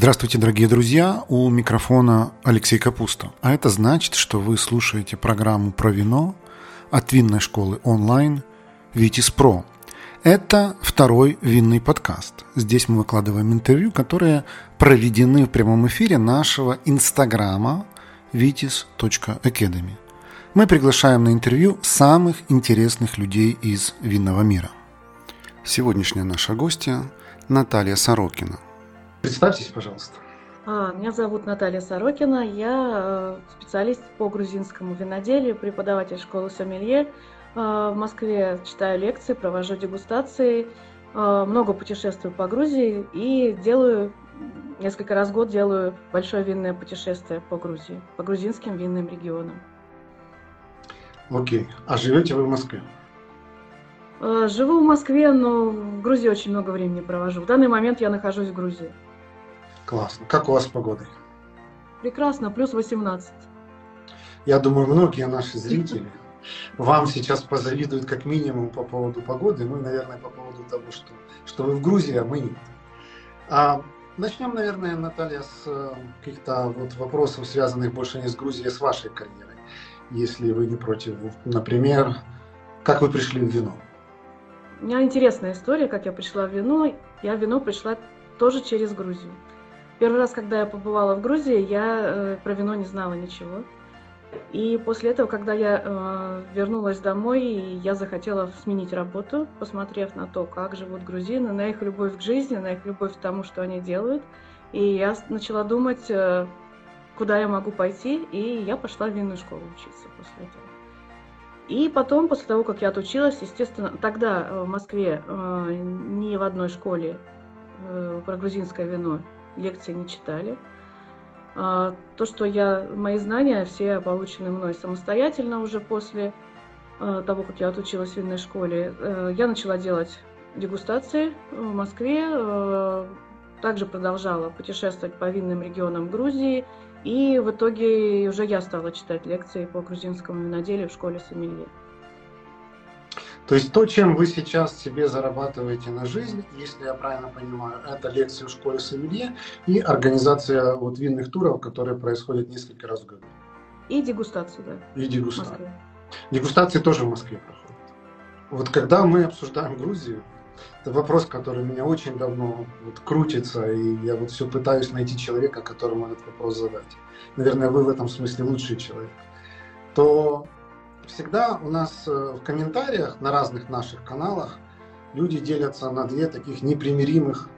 Здравствуйте, дорогие друзья! У микрофона Алексей Капуста. А это значит, что вы слушаете программу про вино от винной школы онлайн «Витис Про». Это второй винный подкаст. Здесь мы выкладываем интервью, которые проведены в прямом эфире нашего инстаграма vitis.academy. Мы приглашаем на интервью самых интересных людей из винного мира. Сегодняшняя наша гостья Наталья Сорокина. Представьтесь, пожалуйста. А, меня зовут Наталья Сорокина, я э, специалист по грузинскому виноделию, преподаватель школы сомелье. Э, в Москве читаю лекции, провожу дегустации, э, много путешествую по Грузии и делаю несколько раз в год делаю большое винное путешествие по Грузии, по грузинским винным регионам. Окей. А живете вы в Москве? Живу в Москве, но в Грузии очень много времени провожу. В данный момент я нахожусь в Грузии. Классно. Как у вас с погодой? Прекрасно, плюс 18. Я думаю, многие наши зрители вам сейчас позавидуют как минимум по поводу погоды, ну и, наверное, по поводу того, что, что вы в Грузии, а мы нет. А, начнем, наверное, Наталья, с э, каких-то вот вопросов, связанных больше не с Грузией, а с вашей карьерой, если вы не против. Например, как вы пришли в вино? У меня интересная история, как я пришла в вино. Я в вино пришла тоже через Грузию. Первый раз, когда я побывала в Грузии, я э, про вино не знала ничего. И после этого, когда я э, вернулась домой, я захотела сменить работу, посмотрев на то, как живут грузины, на их любовь к жизни, на их любовь к тому, что они делают. И я начала думать, э, куда я могу пойти, и я пошла в винную школу учиться после этого. И потом, после того, как я отучилась, естественно, тогда э, в Москве э, ни в одной школе э, про грузинское вино лекции не читали. А, то, что я, мои знания все получены мной самостоятельно уже после того, как я отучилась в винной школе, я начала делать дегустации в Москве, также продолжала путешествовать по винным регионам Грузии, и в итоге уже я стала читать лекции по грузинскому виноделию в школе сомелье. То есть то, чем вы сейчас себе зарабатываете на жизнь, если я правильно понимаю, это лекции в школе сомелье и организация вот винных туров, которые происходят несколько раз в году. И дегустации, да. И дегустации. Дегустации тоже в Москве проходят. Вот когда мы обсуждаем Грузию, это вопрос, который меня очень давно вот крутится, и я вот все пытаюсь найти человека, которому этот вопрос задать. Наверное, вы в этом смысле лучший человек. То всегда у нас э, в комментариях на разных наших каналах люди делятся на две таких непримиримых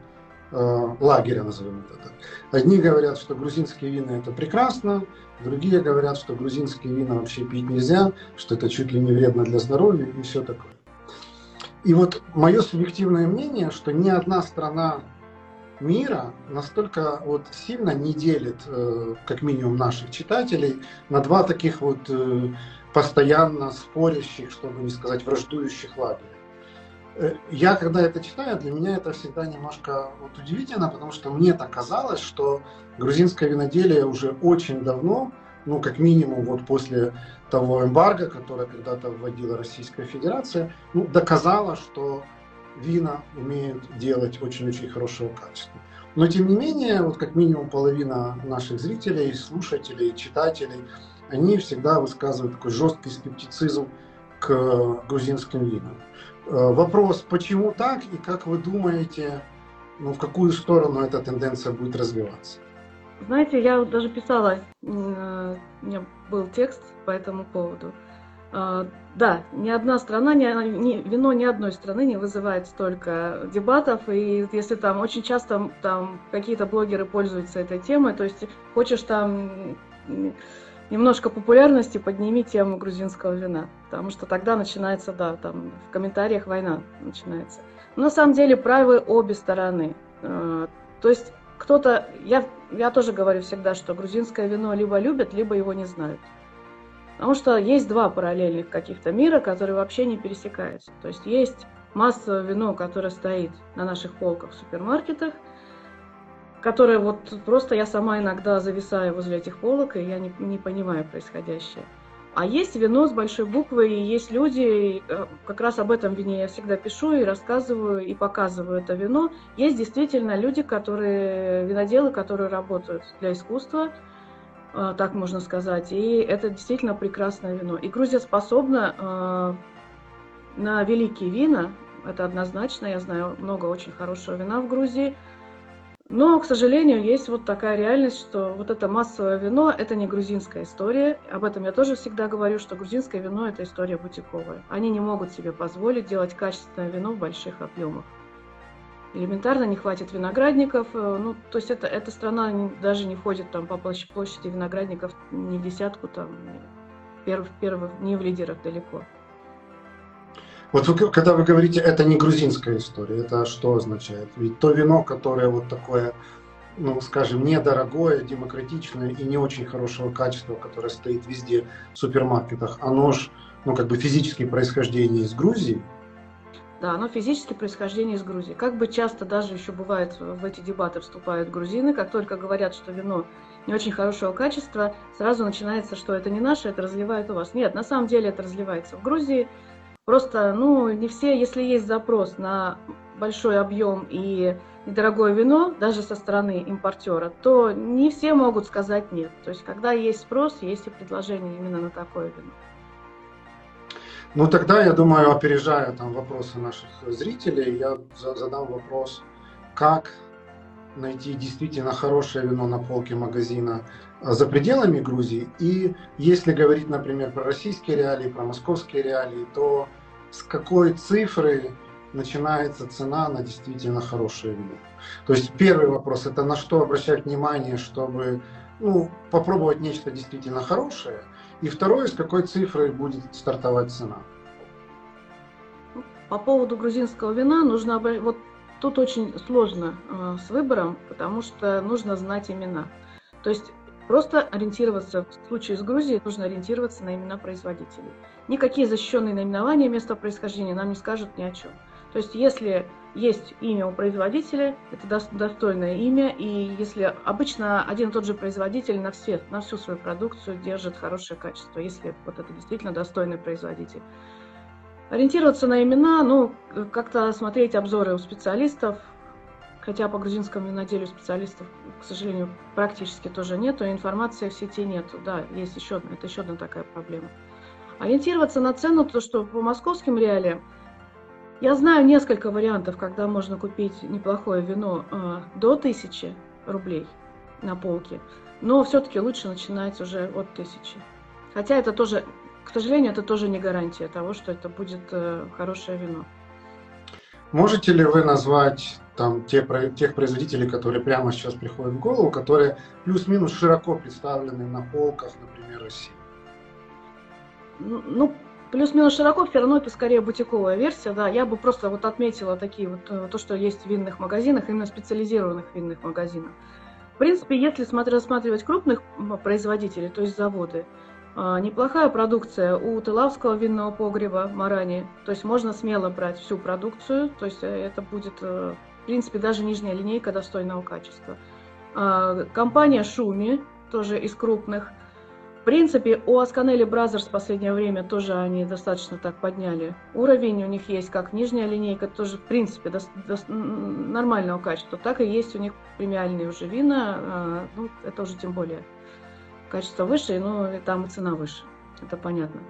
э, лагеря, назовем это так. Одни говорят, что грузинские вина это прекрасно, другие говорят, что грузинские вина вообще пить нельзя, что это чуть ли не вредно для здоровья и все такое. И вот мое субъективное мнение, что ни одна страна мира настолько вот сильно не делит, э, как минимум наших читателей, на два таких вот э, постоянно спорящих, чтобы не сказать враждующих лагеря. Э, я, когда это читаю, для меня это всегда немножко вот удивительно, потому что мне так казалось, что грузинское виноделие уже очень давно ну, как минимум, вот после того эмбарго, которое когда-то вводила Российская Федерация, ну, доказала, что вина умеют делать очень-очень хорошего качества. Но, тем не менее, вот как минимум половина наших зрителей, слушателей, читателей, они всегда высказывают такой жесткий скептицизм к грузинским винам. Э, вопрос, почему так и как вы думаете, ну, в какую сторону эта тенденция будет развиваться? Знаете, я даже писала, у меня был текст по этому поводу. А, да, ни одна страна, ни, ни, вино ни одной страны не вызывает столько дебатов, и если там очень часто там какие-то блогеры пользуются этой темой, то есть хочешь там немножко популярности, подними тему грузинского вина, потому что тогда начинается, да, там в комментариях война начинается. Но на самом деле правы обе стороны. А, то есть кто-то, я, я тоже говорю всегда, что грузинское вино либо любят, либо его не знают. Потому что есть два параллельных каких-то мира, которые вообще не пересекаются. То есть есть массовое вино, которое стоит на наших полках в супермаркетах, которое вот просто я сама иногда зависаю возле этих полок, и я не, не понимаю происходящее. А есть вино с большой буквы, и есть люди, э, как раз об этом вине я всегда пишу и рассказываю, и показываю это вино. Есть действительно люди, которые, виноделы, которые работают для искусства, э, так можно сказать, и это действительно прекрасное вино. И Грузия способна э, на великие вина, это однозначно, я знаю много очень хорошего вина в Грузии – но, к сожалению, есть вот такая реальность, что вот это массовое вино – это не грузинская история. Об этом я тоже всегда говорю, что грузинское вино – это история бутиковая. Они не могут себе позволить делать качественное вино в больших объемах. Элементарно не хватит виноградников. Э, ну, то есть это, эта страна даже не входит там по площади, виноградников ни в десятку, там, перв, перв, не в лидерах далеко. Вот вы, когда вы говорите, это не грузинская история, это что означает? Ведь то вино, которое вот такое, ну, скажем, недорогое, демократичное и не очень хорошего качества, которое стоит везде в супермаркетах, оно же, ну, как бы физически происхождение из Грузии, да, оно физически происхождение из Грузии. Как бы часто даже еще бывает в эти дебаты вступают грузины, как только говорят, что вино не очень хорошего качества, сразу начинается, что это не наше, это разливают у вас. Нет, на самом деле это разливается в Грузии, Просто, ну, не все, если есть запрос на большой объем и недорогое вино, даже со стороны импортера, то не все могут сказать нет. То есть, когда есть спрос, есть и предложение именно на такое вино. Ну, тогда, я думаю, опережая там вопросы наших зрителей, я задам вопрос, как найти действительно хорошее вино на полке магазина за пределами Грузии. И если говорить, например, про российские реалии, про московские реалии, то с какой цифры начинается цена на действительно хорошее вино. То есть первый вопрос это на что обращать внимание, чтобы ну, попробовать нечто действительно хорошее. И второе, с какой цифры будет стартовать цена. По поводу грузинского вина нужно вот тут очень сложно э, с выбором, потому что нужно знать имена. То есть Просто ориентироваться, в случае с Грузией, нужно ориентироваться на имена производителей. Никакие защищенные наименования места происхождения нам не скажут ни о чем. То есть, если есть имя у производителя, это достойное имя, и если обычно один и тот же производитель на, все, на всю свою продукцию держит хорошее качество, если вот это действительно достойный производитель. Ориентироваться на имена, ну, как-то смотреть обзоры у специалистов, хотя по грузинскому виноделию специалистов, к сожалению, практически тоже нету, информации в сети нету. Да, есть еще одна, это еще одна такая проблема. Ориентироваться на цену, то что по московским реалиям, я знаю несколько вариантов, когда можно купить неплохое вино э, до 1000 рублей на полке, но все-таки лучше начинать уже от 1000. Хотя это тоже, к сожалению, это тоже не гарантия того, что это будет э, хорошее вино. Можете ли вы назвать там те, тех производителей, которые прямо сейчас приходят в голову, которые плюс-минус широко представлены на полках, например, России? Ну, ну, плюс-минус широко, все равно это скорее бутиковая версия, да. Я бы просто вот отметила такие вот, э, то, что есть в винных магазинах, именно специализированных винных магазинах. В принципе, если рассматривать крупных производителей, то есть заводы, а, неплохая продукция у Телавского винного погреба Марани. То есть можно смело брать всю продукцию. То есть э, это будет, э, в принципе, даже нижняя линейка достойного качества. А, компания Шуми, тоже из крупных. В принципе, у Askaneli Brothers в последнее время тоже они достаточно так подняли уровень. У них есть как нижняя линейка, тоже, в принципе, до, до, нормального качества, так и есть у них премиальные уже вина. А, ну, это уже тем более качество выше, но там и цена выше, это понятно.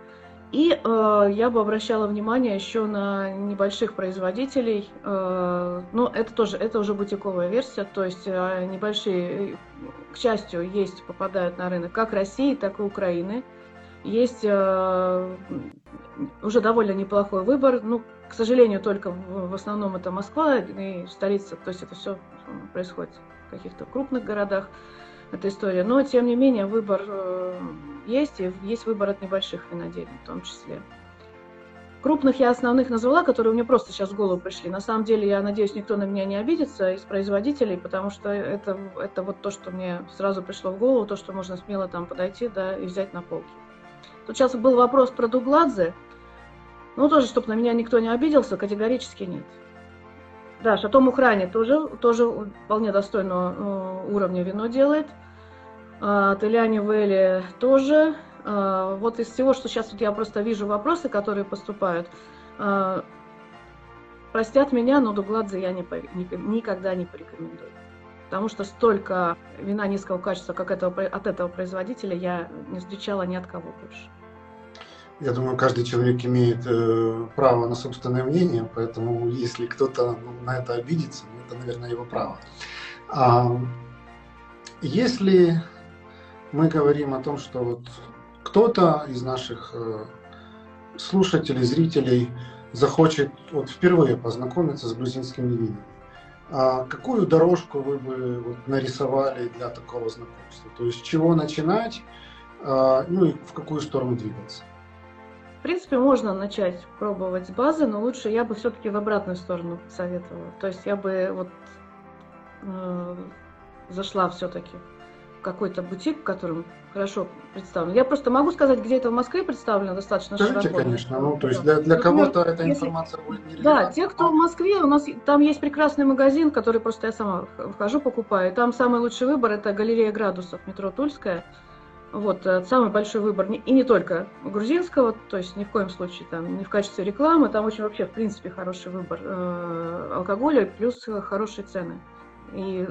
И э, я бы обращала внимание еще на небольших производителей. Э, ну, это тоже, это уже бутиковая версия, то есть э, небольшие, к счастью, есть, попадают на рынок как России, так и Украины. Есть э, уже довольно неплохой выбор. Ну, к сожалению, только в, в основном это Москва и столица, то есть это все происходит в каких-то крупных городах эта история. Но, тем не менее, выбор э, есть, и есть выбор от небольших виноделий в том числе. Крупных я основных назвала, которые мне просто сейчас в голову пришли. На самом деле, я надеюсь, никто на меня не обидится из производителей, потому что это, это вот то, что мне сразу пришло в голову, то, что можно смело там подойти да, и взять на полке. Тут сейчас был вопрос про Дугладзе. Ну, тоже, чтобы на меня никто не обиделся, категорически нет. Да, Шато Мухрани тоже, тоже вполне достойного э, уровня вино делает. А, Теляни Вели тоже. э, вот из всего, что сейчас вот я просто вижу вопросы, которые поступают, э, простят меня, но Дугладзе я не, никогда не порекомендую. Потому что столько вина низкого качества, как этого, от этого производителя, я не встречала ни от кого больше. Я думаю, каждый человек имеет э, право на собственное мнение, поэтому если кто-то на это обидится, ну, это, наверное, его право. А, если мы говорим о том, что вот кто-то из наших э, слушателей, зрителей захочет вот впервые познакомиться с грузинскими винами, а какую дорожку вы бы вот нарисовали для такого знакомства? То есть с чего начинать, а, ну и в какую сторону двигаться? В принципе, можно начать пробовать с базы, но лучше я бы все-таки в обратную сторону советовала. То есть я бы вот э, зашла все-таки какой-то бутик, в котором хорошо представлен. Я просто могу сказать, где это в Москве представлено достаточно Скажите, широко. конечно. Ну, то есть для, для кого-то эта информация если... будет не Да, те, кто в Москве, у нас там есть прекрасный магазин, который просто я сама вхожу, покупаю. И там самый лучший выбор – это галерея градусов, метро Тульская. Вот, э, самый большой выбор, и не только грузинского, то есть ни в коем случае там не в качестве рекламы, там очень вообще, в принципе, хороший выбор э, алкоголя, плюс хорошие цены. И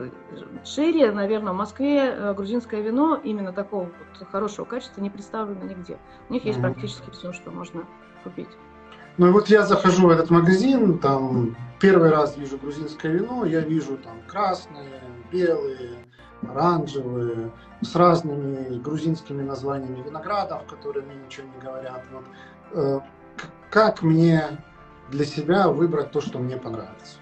шире, наверное, в Москве э, грузинское вино именно такого вот хорошего качества не представлено нигде. У них есть mm-hmm. практически все, что можно купить. Ну и вот я захожу в этот магазин, там первый раз вижу грузинское вино, я вижу там красные, белые, оранжевые, с разными грузинскими названиями виноградов, которые мне ничего не говорят. Вот, э, как мне для себя выбрать то, что мне понравится?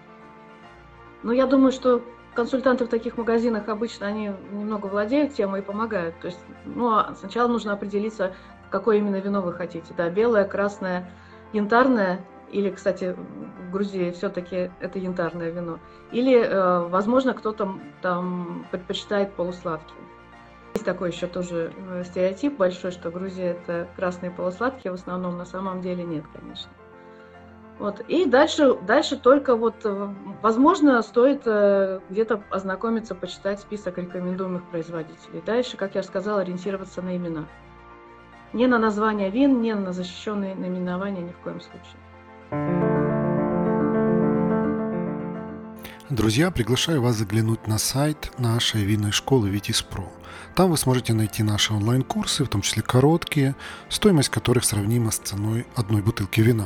Ну, я думаю, что консультанты в таких магазинах обычно они немного владеют темой и помогают. То есть, ну, а сначала нужно определиться, какое именно вино вы хотите. Да, белое, красное, янтарное или, кстати, в Грузии все-таки это янтарное вино. Или, э, возможно, кто-то там предпочитает полусладкие. Есть такой еще тоже э, стереотип большой, что Грузия это красные полусладкие, в основном на самом деле нет, конечно. Вот. И дальше, дальше только вот, э, возможно, стоит где-то ознакомиться, почитать список рекомендуемых производителей. Дальше, как я сказала, ориентироваться на имена. Не на название вин, не на защищенные наименования ни в коем случае. Друзья, приглашаю вас заглянуть на сайт нашей винной школы Витис Про. Там вы сможете найти наши онлайн-курсы, в том числе короткие, стоимость которых сравнима с ценой одной бутылки вина.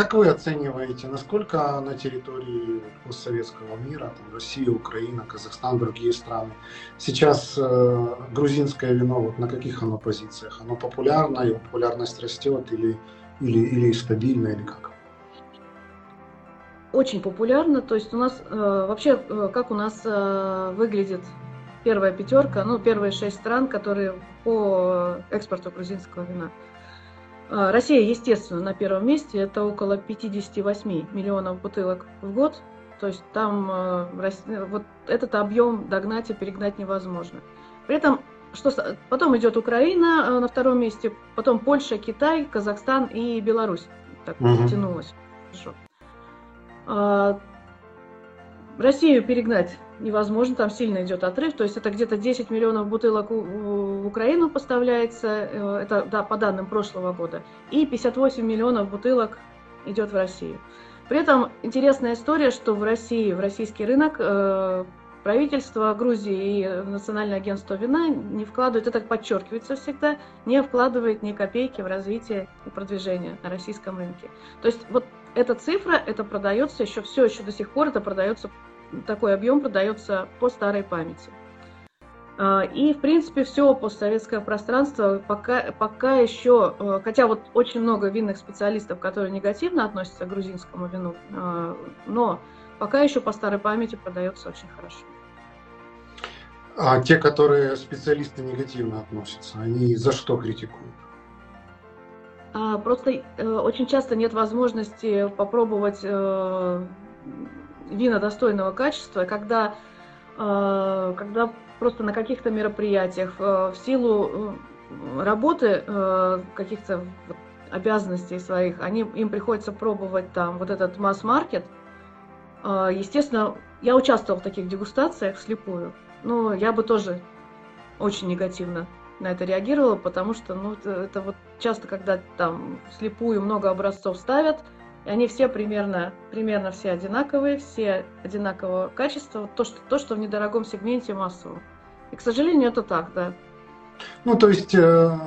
как вы оцениваете, насколько на территории постсоветского мира, там, Россия, Украина, Казахстан, другие страны, сейчас э, грузинское вино, вот на каких оно позициях? Оно популярно, его популярность растет или или, или стабильно, или как? Очень популярно. То есть у нас э, вообще, э, как у нас э, выглядит первая пятерка, ну, первые шесть стран, которые по экспорту грузинского вина. Э, Россия, естественно, на первом месте. Это около 58 миллионов бутылок в год. То есть там э, вот этот объем догнать и перегнать невозможно. При этом что потом идет Украина э, на втором месте, потом Польша, Китай, Казахстан и Беларусь. Так угу. тянулось. Хорошо. Россию перегнать невозможно, там сильно идет отрыв, то есть это где-то 10 миллионов бутылок в Украину поставляется, э, это да, по данным прошлого года, и 58 миллионов бутылок идет в Россию. При этом интересная история, что в России, в российский рынок э, правительство Грузии и Национальное агентство вина не вкладывают, это подчеркивается всегда, не вкладывает ни копейки в развитие и продвижение на российском рынке. То есть вот эта цифра, это продается еще, все еще до сих пор это продается, такой объем продается по старой памяти. А, и, в принципе, все постсоветское пространство пока, пока еще, э, хотя вот очень много винных специалистов, которые негативно относятся к грузинскому вину, а, но пока еще по старой памяти продается очень хорошо. А те, которые специалисты негативно относятся, они за что критикуют? А, просто э, очень часто нет возможности попробовать э, вина достойного качества, когда, э, когда просто на каких-то мероприятиях в силу работы каких-то обязанностей своих, они, им приходится пробовать там вот этот масс-маркет. Естественно, я участвовала в таких дегустациях вслепую, но я бы тоже очень негативно на это реагировала, потому что ну, это, это вот часто, когда там слепую много образцов ставят, и они все примерно, примерно все одинаковые, все одинакового качества, то что, то, что в недорогом сегменте массовом. И, к сожалению, это так, да. Ну, то есть, э,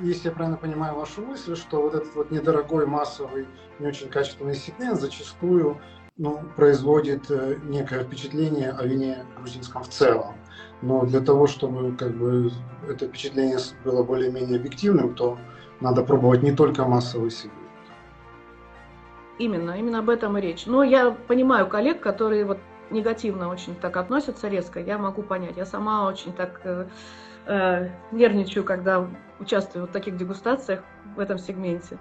если я правильно понимаю вашу мысль, что вот этот вот недорогой, массовый, не очень качественный сегмент зачастую ну, производит э, некое впечатление о вине грузинском в целом. Но для того, чтобы как бы, это впечатление было более-менее объективным, то надо пробовать не только массовый сегмент. Именно, именно об этом и речь. Но я понимаю коллег, которые вот негативно очень так относятся резко, я могу понять. Я сама очень так э, э, нервничаю, когда участвую в таких дегустациях в этом сегменте.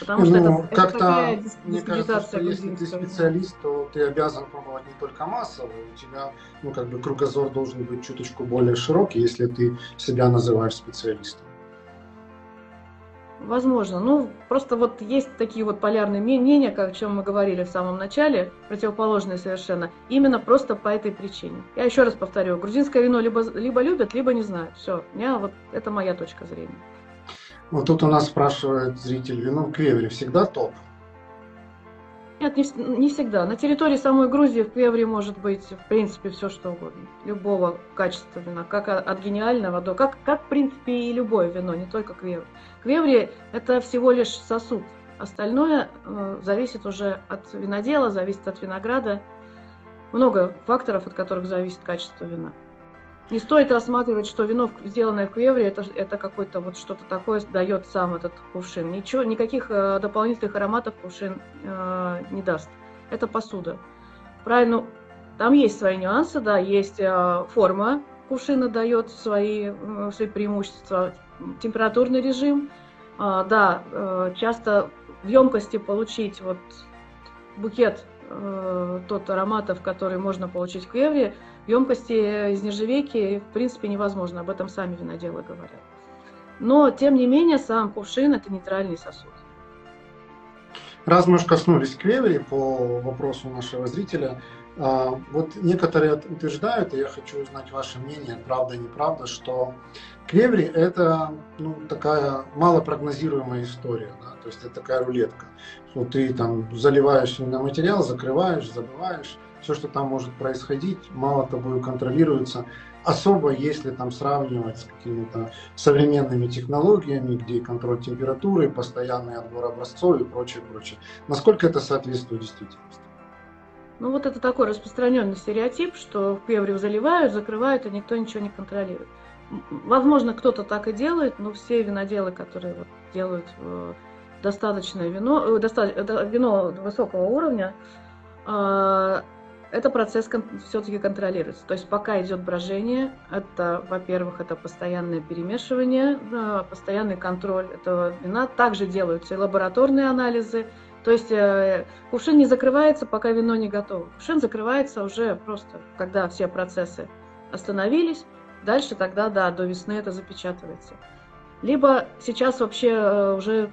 Потому что ну, это, как-то, мне кажется, что если ты специалист, то ты обязан пробовать не только массовые, у тебя, ну, как бы кругозор должен быть чуточку более широкий, если ты себя называешь специалистом. Возможно. Ну, просто вот есть такие вот полярные мнения, как о чем мы говорили в самом начале, противоположные совершенно, именно просто по этой причине. Я еще раз повторю, грузинское вино либо, либо любят, либо не знают. Все, меня вот это моя точка зрения. Вот тут у нас спрашивает зритель, вино в Квевре всегда топ? Нет, не, не всегда. На территории самой Грузии в Квевре может быть, в принципе, все что угодно. Любого качества вина. Как от гениального до... Как, как в принципе, и любое вино, не только Квевре. Квевре – это всего лишь сосуд. Остальное э, зависит уже от винодела, зависит от винограда. Много факторов, от которых зависит качество вина. Не стоит рассматривать, что вино, сделанное в Квевре, это, это какое-то вот что-то такое дает сам этот кувшин. Ничего, никаких э, дополнительных ароматов кувшин э, не даст. Это посуда. Правильно, там есть свои нюансы, да, есть э, форма кувшина дает свои, э, свои преимущества, температурный режим. Э, да, э, часто в емкости получить вот букет э, тот ароматов, который можно получить в Квевре, емкости из нержавейки в принципе невозможно, об этом сами виноделы говорят. Но, тем не менее, сам кувшин – это нейтральный сосуд. Раз мы уж коснулись квевери по вопросу нашего зрителя, а, вот некоторые утверждают, и я хочу узнать ваше мнение, правда, неправда, что квеври – это ну, такая малопрогнозируемая история, да? то есть это такая рулетка. Что ты там заливаешь на материал, закрываешь, забываешь, все, что там может происходить, мало тобой контролируется. Особо если там сравнивать с какими-то современными технологиями, где контроль температуры, постоянный отбор образцов и прочее, прочее. Насколько это соответствует действительности? Ну вот это такой распространенный стереотип, что в певрю заливают, закрывают, и никто ничего не контролирует. Возможно, кто-то так и делает, но все виноделы, которые вот делают э, достаточное вино, э, доста, вино высокого уровня, э, это процесс все-таки контролируется. То есть пока идет брожение, это, во-первых, это постоянное перемешивание, постоянный контроль этого вина. Также делаются и лабораторные анализы. То есть э, кувшин не закрывается, пока вино не готово. Кувшин закрывается уже просто, когда все процессы остановились. Дальше тогда, да, до весны это запечатывается. Либо сейчас вообще э, уже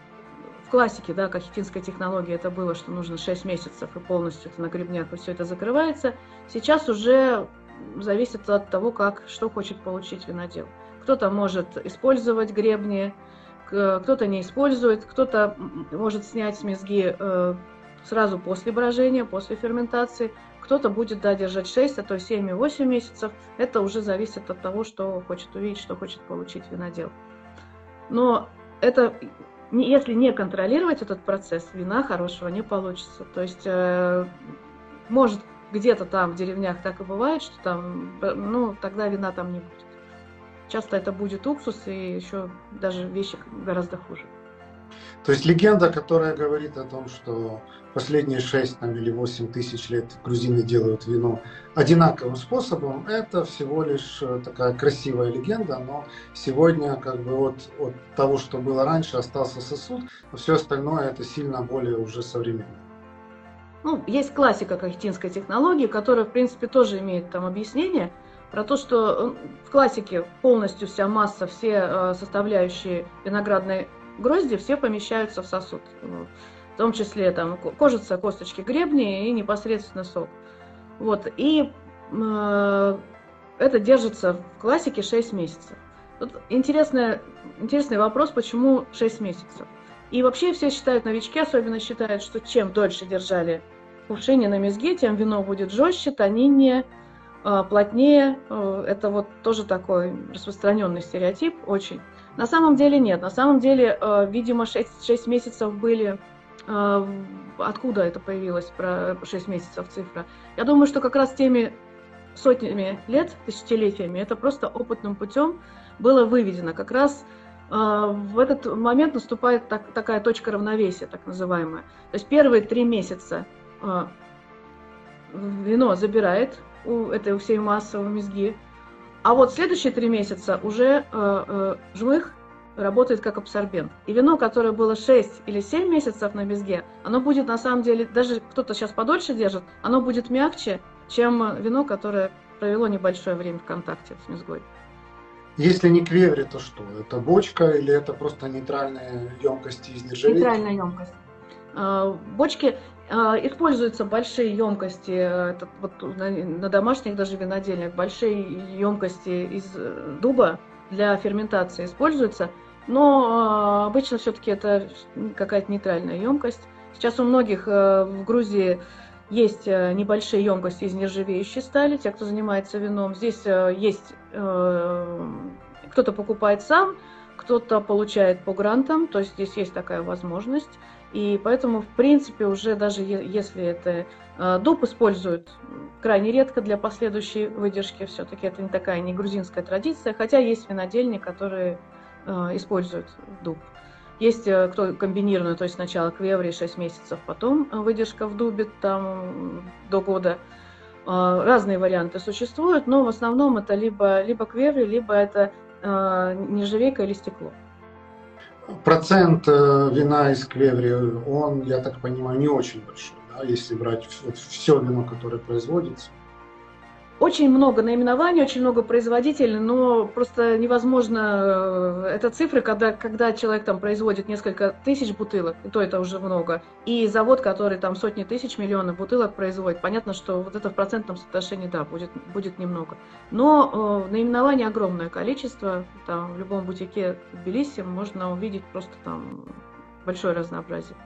классике, да, как финская технология, это было, что нужно 6 месяцев и полностью это на гребнях и все это закрывается. Сейчас уже зависит от того, как, что хочет получить винодел. Кто-то может использовать гребни, кто-то не использует, кто-то может снять с мезги э, сразу после брожения, после ферментации, кто-то будет да, держать 6, а то 7 и 8 месяцев. Это уже зависит от того, что хочет увидеть, что хочет получить винодел. Но это если не контролировать этот процесс, вина хорошего не получится. То есть, э, может, где-то там в деревнях так и бывает, что там, ну, тогда вина там не будет. Часто это будет уксус и еще даже вещи гораздо хуже. То есть легенда, которая говорит о том, что последние 6 там, или 8 тысяч лет грузины делают вино одинаковым способом, это всего лишь э, такая красивая легенда, но сегодня как бы от, от того, что было раньше, остался сосуд, а все остальное это сильно более уже современно. Ну, есть классика кахетинской технологии, которая, в принципе, тоже имеет там объяснение про то, что э, в классике полностью вся масса, все э, составляющие виноградной грозди, все помещаются в сосуд. В том числе там кожица, косточки, гребни и непосредственно сок. Вот. И э, это держится в классике 6 месяцев. Тут интересный, интересный вопрос, почему 6 месяцев. И вообще все считают, новички особенно считают, что чем дольше держали кувшине на мезге, тем вино будет жестче, тониннее, э, плотнее. Э, это вот тоже такой распространенный стереотип очень. На самом деле нет. На самом деле, э, видимо, 6, 6 месяцев были Откуда это появилось, про 6 месяцев цифра? Я думаю, что как раз теми сотнями лет, тысячелетиями, это просто опытным путем было выведено. Как раз в этот момент наступает так, такая точка равновесия, так называемая. То есть первые три месяца а, вино забирает у этой всей массовой мезги, а вот следующие три месяца уже а, а, жмых работает как абсорбент. И вино, которое было 6 или 7 месяцев на мезге, оно будет на самом деле, даже кто-то сейчас подольше держит, оно будет мягче, чем вино, которое провело небольшое время в контакте с мезгой. Если не квеври, то что? Это бочка или это просто нейтральная емкость из нержавейки? Нейтральная емкость. Бочки а, используются большие емкости, это вот на, на домашних даже винодельнях, большие емкости из э, дуба для ферментации используются, но а, обычно все-таки это какая-то нейтральная емкость. Сейчас у многих э, в Грузии есть э, небольшие емкости из нержавеющей стали, те, кто занимается вином. Здесь есть кто-то покупает сам, кто-то получает по грантам, то есть здесь есть такая возможность. И поэтому, в принципе, уже даже если это э, дуб используют крайне редко для последующей выдержки, все-таки это не такая не грузинская традиция, хотя есть винодельни, которые э, используют дуб. Есть э, кто комбинированный, то есть сначала квеври 6 месяцев, потом выдержка в дубе там до года. Разные варианты существуют, но в основном это либо, либо квеври, либо это нержавейка или стекло процент э, вина из клеври, он, я так понимаю, не очень большой, да, если брать все вино, которое производится. Очень много наименований, очень много производителей, но просто невозможно, э, это цифры, когда, когда человек там производит несколько тысяч бутылок, и то это уже много, и завод, который там сотни тысяч, миллионов бутылок производит, понятно, что вот это в процентном соотношении, да, будет, будет немного. Но э, наименований огромное количество, там в любом бутике в Тбилиси можно увидеть просто там большое разнообразие.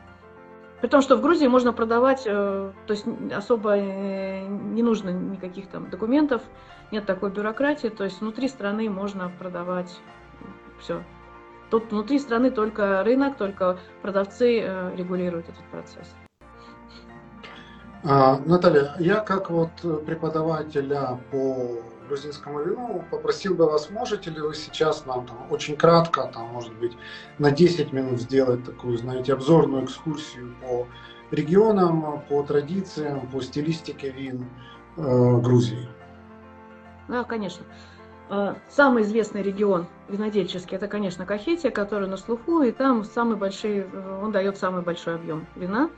При том, что в Грузии можно продавать, э, то есть особо э, не нужно никаких там документов, нет такой бюрократии, то есть внутри страны можно продавать все. Тут внутри страны только рынок, только продавцы э, регулируют этот процесс. А, Наталья, я как вот преподавателя по грузинскому вину, попросил бы вас, можете ли вы сейчас нам там, очень кратко, там, может быть, на 10 минут сделать такую, знаете, обзорную экскурсию по регионам, по традициям, по стилистике вин э, Грузии? Да, конечно. Э, самый известный регион винодельческий, это, конечно, Кахетия, который на слуху, и там самый большой, э, он дает самый большой объем вина.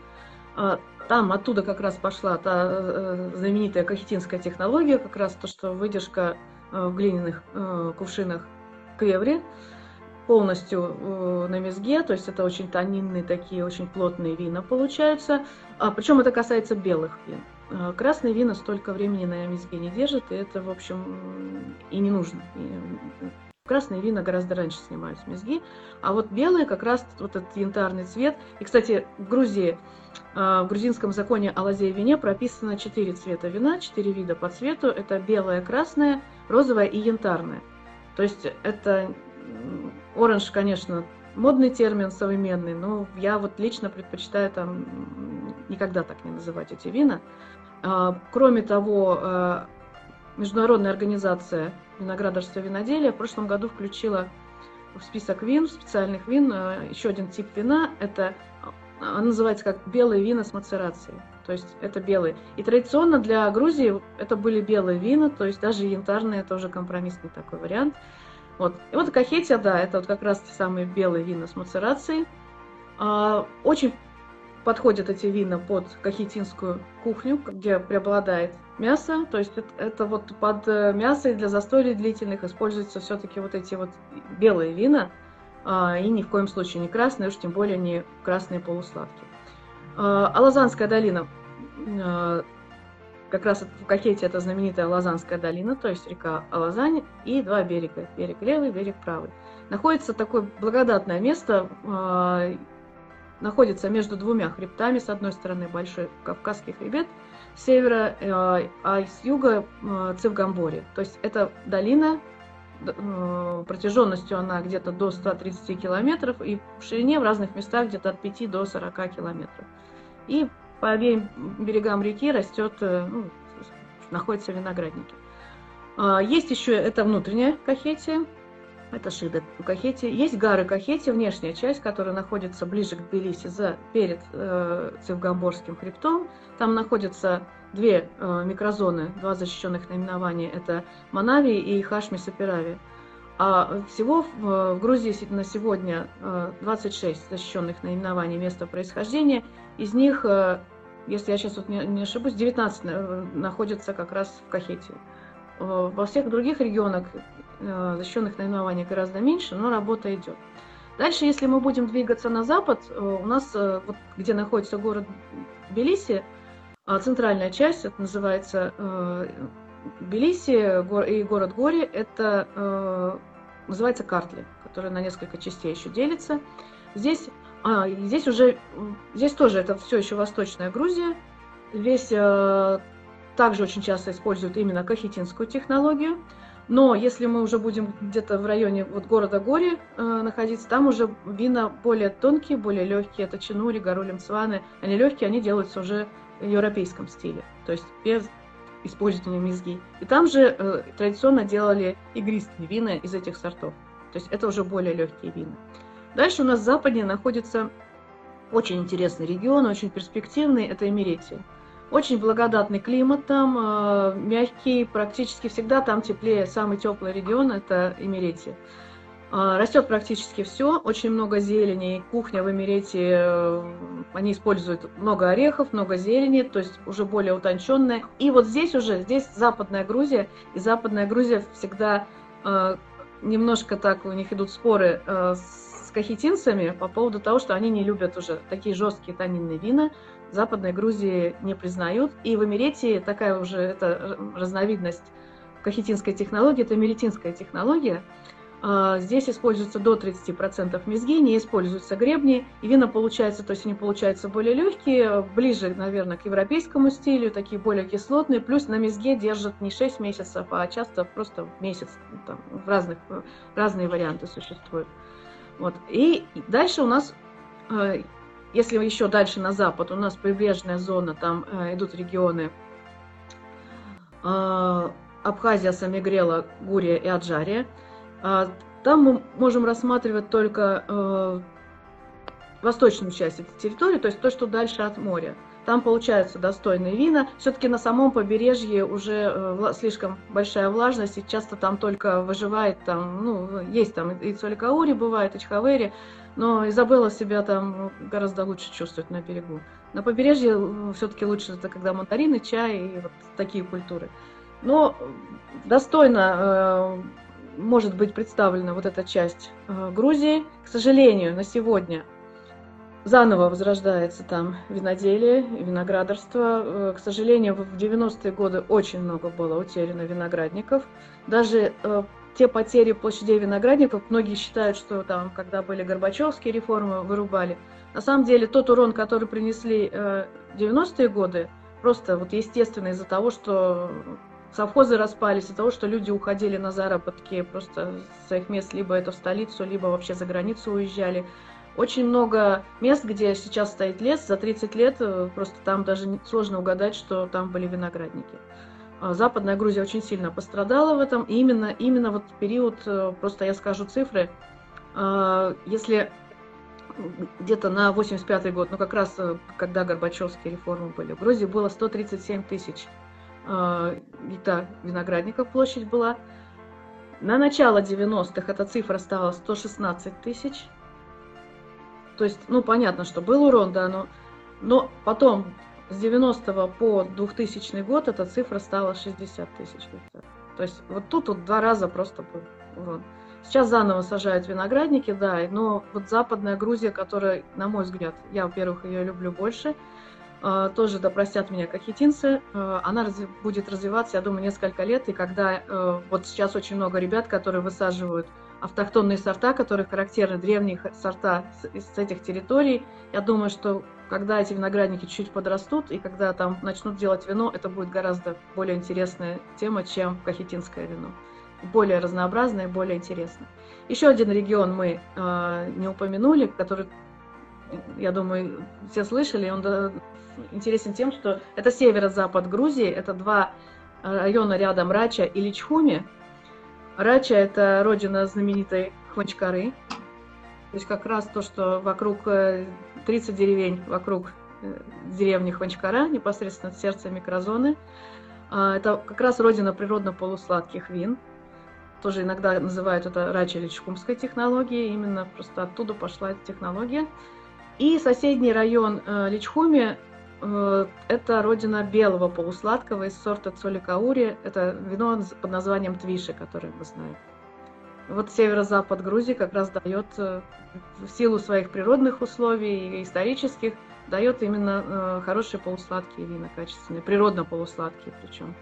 Э, там оттуда как раз пошла та э, знаменитая кахетинская технология, как раз то, что выдержка э, в глиняных э, кувшинах кеври полностью на мезге, то есть это очень тонинные такие, очень плотные вина получаются. А, причем это касается белых вин. Красные вина столько времени на мезге не держат, и это, в общем, и не нужно. Красные вина гораздо раньше снимают с мезги, а вот белые как раз вот этот янтарный цвет. И, кстати, в Грузии, а, в грузинском законе о лозе и вине прописано четыре цвета вина, четыре вида по цвету. Это белое, красное, розовое и янтарное. То есть это оранж, конечно, модный термин современный, но я вот лично предпочитаю там никогда так не называть эти вина. А, кроме того, а, Международная организация виноградарства и виноделия в прошлом году включила в список вин, специальных вин, э, еще один тип вина, это она называется как белые вина с мацерацией. То есть это белые. И традиционно для Грузии это были белые вина, то есть даже янтарные, это уже компромиссный такой вариант. Вот. И вот кахетия, да, это вот как раз те самые белые вина с мацерацией. А, очень подходят эти вина под кахетинскую кухню, где преобладает мясо. То есть это, это вот под э, мясо и для застолья длительных используются все-таки вот эти вот белые вина, а, и ни в коем случае не красные, уж тем более не красные полусладкие. А, Алазанская долина, а, как раз в Кахете это знаменитая Алазанская долина, то есть река Алазань, и два берега, берег левый, берег правый. Находится такое благодатное место, находится между двумя хребтами, с одной стороны большой Кавказский хребет, с севера, а с юга Цивгамбори. То есть это долина, Э, протяженностью она где-то до 130 километров и в ширине в разных местах где-то от 5 до 40 километров. И по обеим берегам реки растет, э, ну, находятся виноградники. А, есть еще, это внутренняя Кахетия, это Шида Кахетия. Есть горы Кахетия, внешняя часть, которая находится ближе к Тбилиси, за, перед э, Цивгамборским хребтом. Там находятся две э, микрозоны, два защищенных наименования, это Манави и Хашми-Саперави. А всего в, в Грузии на сегодня э, 26 защищенных наименований места происхождения. Из них, э, если я сейчас вот не, не ошибусь, 19 э, находятся как раз в Кахете. Э, во всех других регионах э, защищенных наименований гораздо меньше, но работа идет. Дальше, если мы будем двигаться на запад, э, у нас, вот, где находится город Тбилиси, а центральная часть, это называется э, Тбилиси и город Гори, это э, называется Картли, который на несколько частей еще делится. Здесь, а, здесь уже, здесь тоже это все еще Восточная Грузия. Здесь э, также очень часто используют именно кахетинскую технологию. Но если мы уже будем где-то в районе вот города Гори э, находиться, там уже вина более тонкие, более легкие. Это чинури, гарулем, цваны. Они легкие, они делаются уже европейском стиле, то есть без использования мезги. И там же э, традиционно делали игристые вина из этих сортов. То есть это уже более легкие вина. Дальше у нас западнее находится очень интересный регион, очень перспективный, это Эмеретия. Очень благодатный климат там, э, мягкий, практически всегда там теплее. Самый теплый регион – это Эмеретия. А, растет практически все, очень много зелени. Кухня в Эмирете, э, они используют много орехов, много зелени, то есть уже более утонченная. И вот здесь уже, здесь Западная Грузия, и Западная Грузия всегда э, немножко так, у них идут споры э, с кахетинцами по поводу того, что они не любят уже такие жесткие тонинные вина. Западной Грузии не признают. И в Эмирете такая уже это разновидность кахетинской технологии, это эмеретинская технология – а, здесь используется до 30% мезги, не используются гребни, и вина получается, то есть они получаются более легкие, ближе, наверное, к европейскому стилю, такие более кислотные, плюс на мезге держат не 6 месяцев, а часто просто месяц, ну, там, в разных, разные варианты существуют. Вот. И дальше у нас, а, если еще дальше на запад, у нас прибрежная зона, там а, идут регионы Абхазия, Самигрела, Гурия и Аджария – а, там мы можем рассматривать только э, восточную часть этой территории, то есть то, что дальше от моря. Там получаются достойные вина. Все-таки на самом побережье уже э, слишком большая влажность, и часто там только выживает, там, ну, есть там и Цоликаури бывает, и Чхавери, но Изабелла себя там гораздо лучше чувствует на берегу. На побережье э, все-таки лучше это когда мандарины, чай и вот такие культуры. Но достойно может быть представлена вот эта часть э, Грузии. К сожалению, на сегодня заново возрождается там виноделие виноградарство. Э, к сожалению, в 90-е годы очень много было утеряно виноградников. Даже э, те потери площадей виноградников, многие считают, что там, когда были Горбачевские реформы, вырубали. На самом деле, тот урон, который принесли 90-е годы, просто вот естественно из-за того, что совхозы распались из-за того, что люди уходили на заработки просто с своих мест, либо это в столицу, либо вообще за границу уезжали. Очень много мест, где сейчас стоит лес, за 30 лет э, просто там даже сложно угадать, что там были виноградники. А Западная Грузия очень сильно пострадала в этом, и именно, именно вот период, э, просто я скажу цифры, А, если где-то на 85 год, ну как раз э, когда Горбачевские реформы были, в Грузии было 137 тысяч гектар виноградников площадь была. На начало 90-х эта цифра стала 116 тысяч. То есть, ну, понятно, что был урон, да, но, но потом с 90 по 2000 год эта цифра стала 60 тысяч гектар. То есть вот тут вот два раза просто был урон. Сейчас заново сажают виноградники, да, но вот западная Грузия, которая, на мой взгляд, я, во-первых, ее люблю больше, э, тоже да меня кахетинцы, э, она разви- будет развиваться, я думаю, несколько лет, и когда э, вот сейчас очень много ребят, которые высаживают автохтонные сорта, которые характерны древние сорта с, с этих территорий, я думаю, что когда эти виноградники чуть подрастут, и когда там начнут делать вино, это будет гораздо более интересная тема, чем кахетинское вино. Более разнообразное, более интересное. Еще один регион мы э, не упомянули, который, я думаю, все слышали, он да, интересен тем, что это северо-запад Грузии, это два района рядом Рача и Личхуми. Рача – это родина знаменитой Хванчкары, то есть как раз то, что вокруг 30 э, деревень, вокруг э, деревни Хванчкара, непосредственно в сердце микрозоны. А, это как раз родина природно-полусладких вин. Тоже иногда называют это рачи или чкумской технологией. Именно просто оттуда пошла эта технология. И соседний район э, Личхуми – это родина белого полусладкого из сорта Цоликаури. Это вино под названием Твиши, которое мы знаем. Вот северо-запад Грузии как раз дает, э, в силу своих природных условий и исторических, дает именно э, хорошие полусладкие вина, качественные, природно полусладкие причем.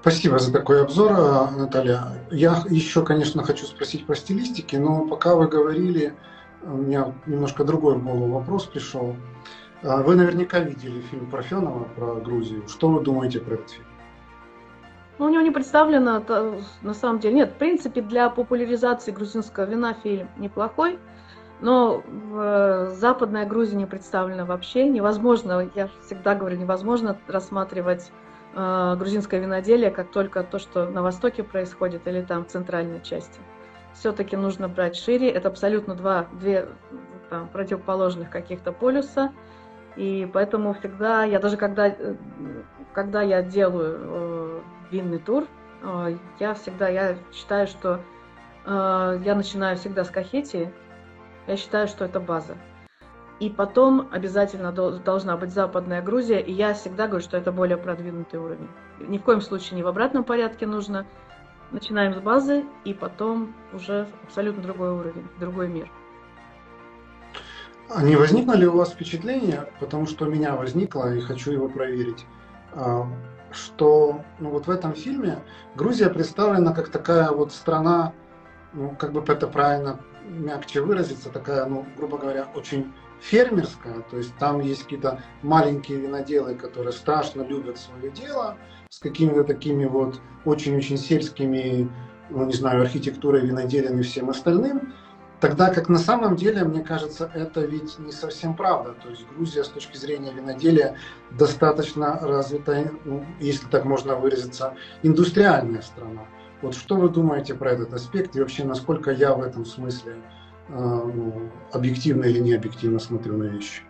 Спасибо за такой обзор, э, Наталья. Я еще, конечно, хочу спросить про стилистики, но пока вы говорили, у меня немножко другой в голову вопрос пришел. Вы наверняка видели фильм Парфенова про Грузию. Что вы думаете про этот фильм? Ну, у него не представлено, на самом деле, нет, в принципе, для популяризации грузинского вина фильм неплохой, но э, Западная Грузия не представлена вообще. Невозможно, я всегда говорю, невозможно рассматривать э, грузинское виноделие как только то, что на Востоке происходит или там в центральной части. Все-таки нужно брать шире. Это абсолютно два, две там, противоположных каких-то полюса. И поэтому всегда, я даже когда, э, когда я делаю э, винный тур, э, я всегда, я считаю, что э, я начинаю всегда с Кахетии, я считаю, что это база. И потом обязательно должна быть Западная Грузия, и я всегда говорю, что это более продвинутый уровень. Ни в коем случае не в обратном порядке нужно. Начинаем с базы, и потом уже абсолютно другой уровень, другой мир. А не возникло ли у вас впечатление, потому что у меня возникло, и хочу его проверить, а, что ну, вот в этом фильме Грузия представлена как такая вот страна, ну, как бы это правильно мягче выразиться, такая, ну, грубо говоря, очень фермерская, то есть там есть какие-то маленькие виноделы, которые страшно любят свое дело, с какими-то такими вот очень-очень сельскими, ну, не знаю, архитектурой, виноделием и всем остальным, Тогда как на самом деле, мне кажется, это ведь не совсем правда. То есть Грузия с точки зрения виноделия достаточно развитая, ну, если так можно выразиться, индустриальная страна. Вот что вы думаете про этот аспект и вообще насколько я в этом смысле э, ну, объективно или не объективно смотрю на вещи?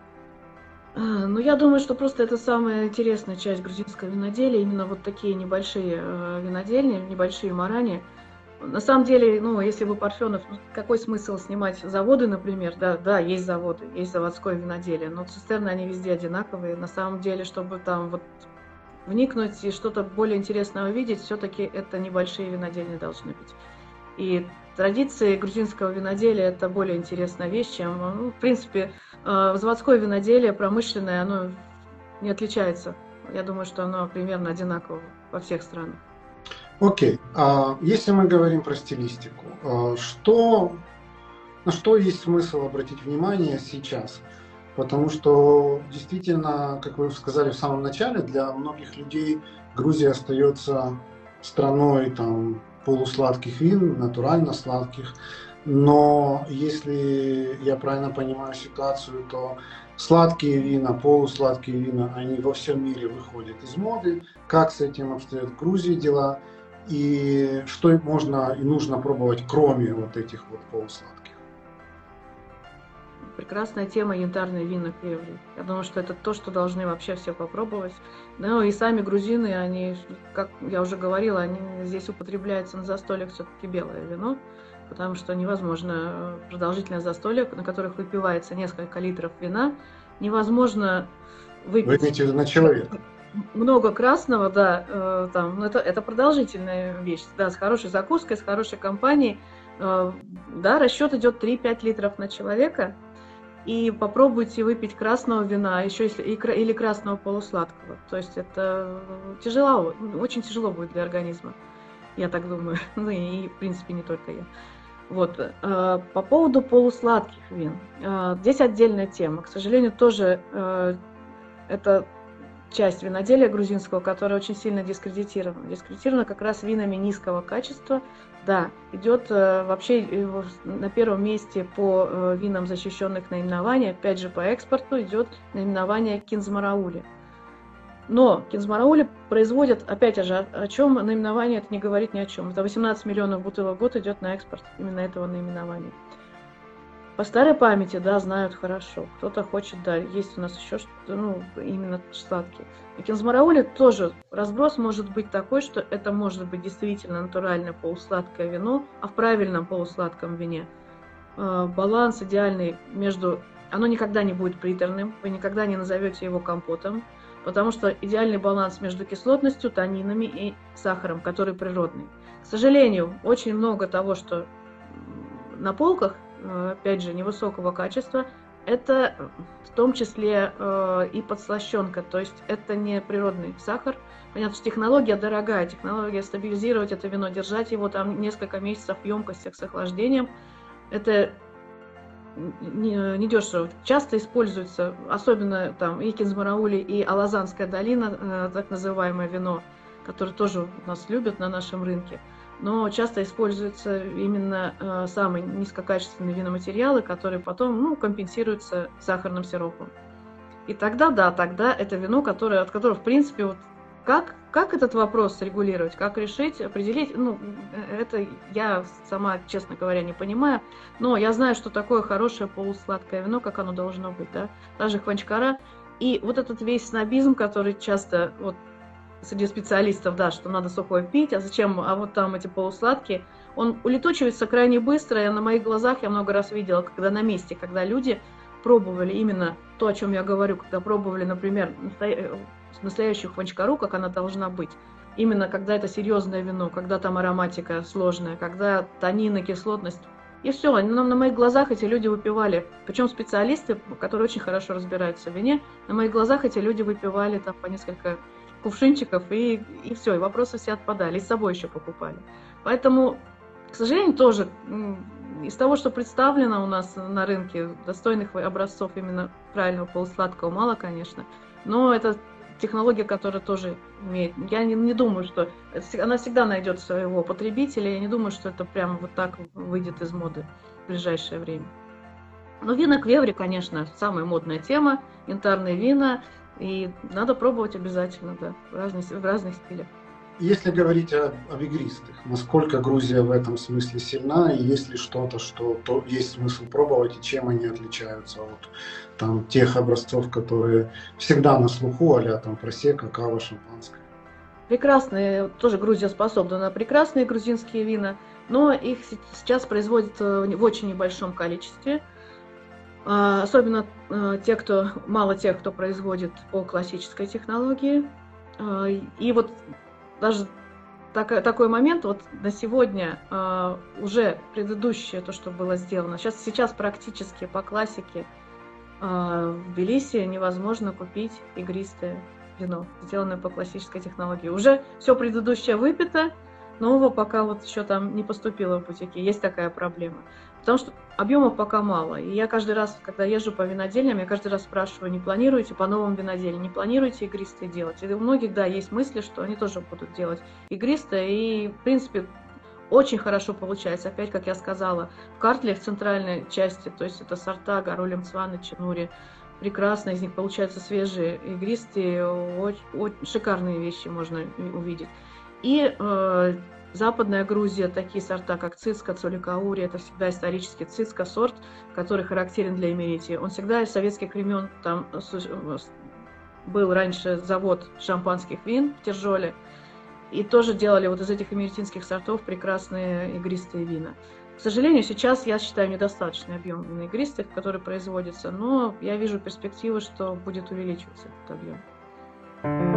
А, ну, я думаю, что просто это самая интересная часть грузинского виноделия, именно вот такие небольшие э, винодельни, небольшие марани – на самом деле, ну, если бы Парфенов, ну, какой смысл снимать заводы, например, да, да, есть заводы, есть заводское виноделие, но цистерны, они везде одинаковые. На самом деле, чтобы там вот вникнуть и что-то более интересное увидеть, все-таки это небольшие винодельни должны быть. И традиции грузинского виноделия – это более интересная вещь, чем, ну, в принципе, э, заводское виноделие, промышленное, оно не отличается. Я думаю, что оно примерно одинаково во всех странах. Окей. А если мы говорим про стилистику, а, что, на что есть смысл обратить внимание сейчас? Потому что действительно, как вы сказали в самом начале, для многих людей Грузия остается страной там, полусладких вин, натурально сладких. Но если я правильно понимаю ситуацию, то сладкие вина, полусладкие вина, они во всем мире выходят из моды. Как с этим обстоят в Грузии дела? И что можно и нужно пробовать, кроме вот этих вот полусладких? Прекрасная тема янтарные вина клеври. Я думаю, что это то, что должны вообще все попробовать. Ну и сами грузины, они, как я уже говорила, они здесь употребляются на застольях все-таки белое вино, потому что невозможно э, продолжительное застолье, на которых выпивается несколько литров вина, невозможно выпить... Вы имеете в виду на человека? Много красного, да, э, там, ну, это, это продолжительная вещь, да, с хорошей закуской, с хорошей компанией, э, да, расчет идет 3-5 литров на человека, и попробуйте выпить красного вина, еще если, или красного полусладкого, то есть это тяжело, очень тяжело будет для организма, я так думаю, ну и, в принципе, не только я. Вот. Э, по поводу полусладких вин. Э, здесь отдельная тема. К сожалению, тоже э, это часть виноделия грузинского, которая очень сильно дискредитирована. Дискредитирована как раз винами низкого качества. Да, идет э, вообще на первом месте по э, винам защищенных наименований, опять же по экспорту идет наименование Кинзмараули. Но Кинзмараули производят, опять же, о чем наименование это не говорит ни о чем. Это 18 миллионов бутылок в год идет на экспорт именно этого наименования. По старой памяти, да, знают хорошо. Кто-то хочет, да, есть у нас еще что-то, ну, именно сладкие. И кинзмараули тоже разброс может быть такой, что это может быть действительно натуральное полусладкое вино, а в правильном полусладком вине э, баланс идеальный между... Оно никогда не будет приторным, вы никогда не назовете его компотом, потому что идеальный баланс между кислотностью, танинами и сахаром, который природный. К сожалению, очень много того, что на полках опять же, невысокого качества, это в том числе э, и подслащенка, то есть это не природный сахар. Понятно, что технология дорогая, технология стабилизировать это вино, держать его там несколько месяцев в емкостях с охлаждением, это не, не дешево. Часто используется, особенно там и Кинзмараули, и Алазанская долина, э, так называемое вино, которое тоже нас любят на нашем рынке но часто используются именно э, самые низкокачественные виноматериалы, которые потом ну, компенсируются сахарным сиропом. И тогда, да, тогда это вино, которое, от которого, в принципе, вот как, как этот вопрос регулировать, как решить, определить, ну, э, это я сама, честно говоря, не понимаю, но я знаю, что такое хорошее полусладкое вино, как оно должно быть, да, даже хванчкара. И вот этот весь снобизм, который часто вот среди специалистов, да, что надо сухое пить, а зачем, а вот там эти полусладкие, он улетучивается крайне быстро, и на моих глазах я много раз видела, когда на месте, когда люди пробовали именно то, о чем я говорю, когда пробовали, например, настоящую хванчкару, как она должна быть, именно когда это серьезное вино, когда там ароматика сложная, когда танины, кислотность, и все, на, на моих глазах эти люди выпивали, причем специалисты, которые очень хорошо разбираются в вине, на моих глазах эти люди выпивали там по несколько кувшинчиков, и, и все, и вопросы все отпадали, и с собой еще покупали. Поэтому, к сожалению, тоже из того, что представлено у нас на рынке, достойных образцов именно правильного полусладкого мало, конечно, но это технология, которая тоже имеет. Я не, не думаю, что она всегда найдет своего потребителя. Я не думаю, что это прямо вот так выйдет из моды в ближайшее время. Но вина квеври, конечно, самая модная тема. Янтарные вина. И надо пробовать обязательно, да, в разных, в разных стилях. Если говорить о, об игристых, насколько Грузия в этом смысле сильна, и есть ли что-то, что то, есть смысл пробовать, и чем они отличаются от там, тех образцов, которые всегда на слуху, а там просека, кава, шампанское? Прекрасные, тоже Грузия способна на прекрасные грузинские вина, но их сейчас производят в очень небольшом количестве – особенно а, те, кто, мало тех, кто производит по классической технологии. А, и вот даже так, такой момент, вот на сегодня уже предыдущее то, что было сделано, сейчас, сейчас практически по классике в Тбилиси невозможно купить игристое вино, сделанное по классической технологии. Уже все предыдущее выпито, нового пока вот еще там не поступило в бутике. Есть такая проблема. Потому что объемов пока мало. И я каждый раз, когда езжу по винодельням, я каждый раз спрашиваю, не планируете по новым винодельям, не планируете игристые делать? И у многих, да, есть мысли, что они тоже будут делать игристое. И, в принципе, очень хорошо получается. Опять, как я сказала, в картле в центральной части, то есть это сорта Гаролем Цвана, Чинури, прекрасно, из них получаются свежие игристые, очень, очень шикарные вещи можно увидеть. И э, Западная Грузия, такие сорта, как Цицка, Цуликаури, это всегда исторический Цицка сорт, который характерен для Эмеретии. Он всегда из советских времен, там был раньше завод шампанских вин в Тержоле, и тоже делали вот из этих эмеретинских сортов прекрасные игристые вина. К сожалению, сейчас я считаю недостаточный объем игристых, который производится, но я вижу перспективы, что будет увеличиваться этот объем.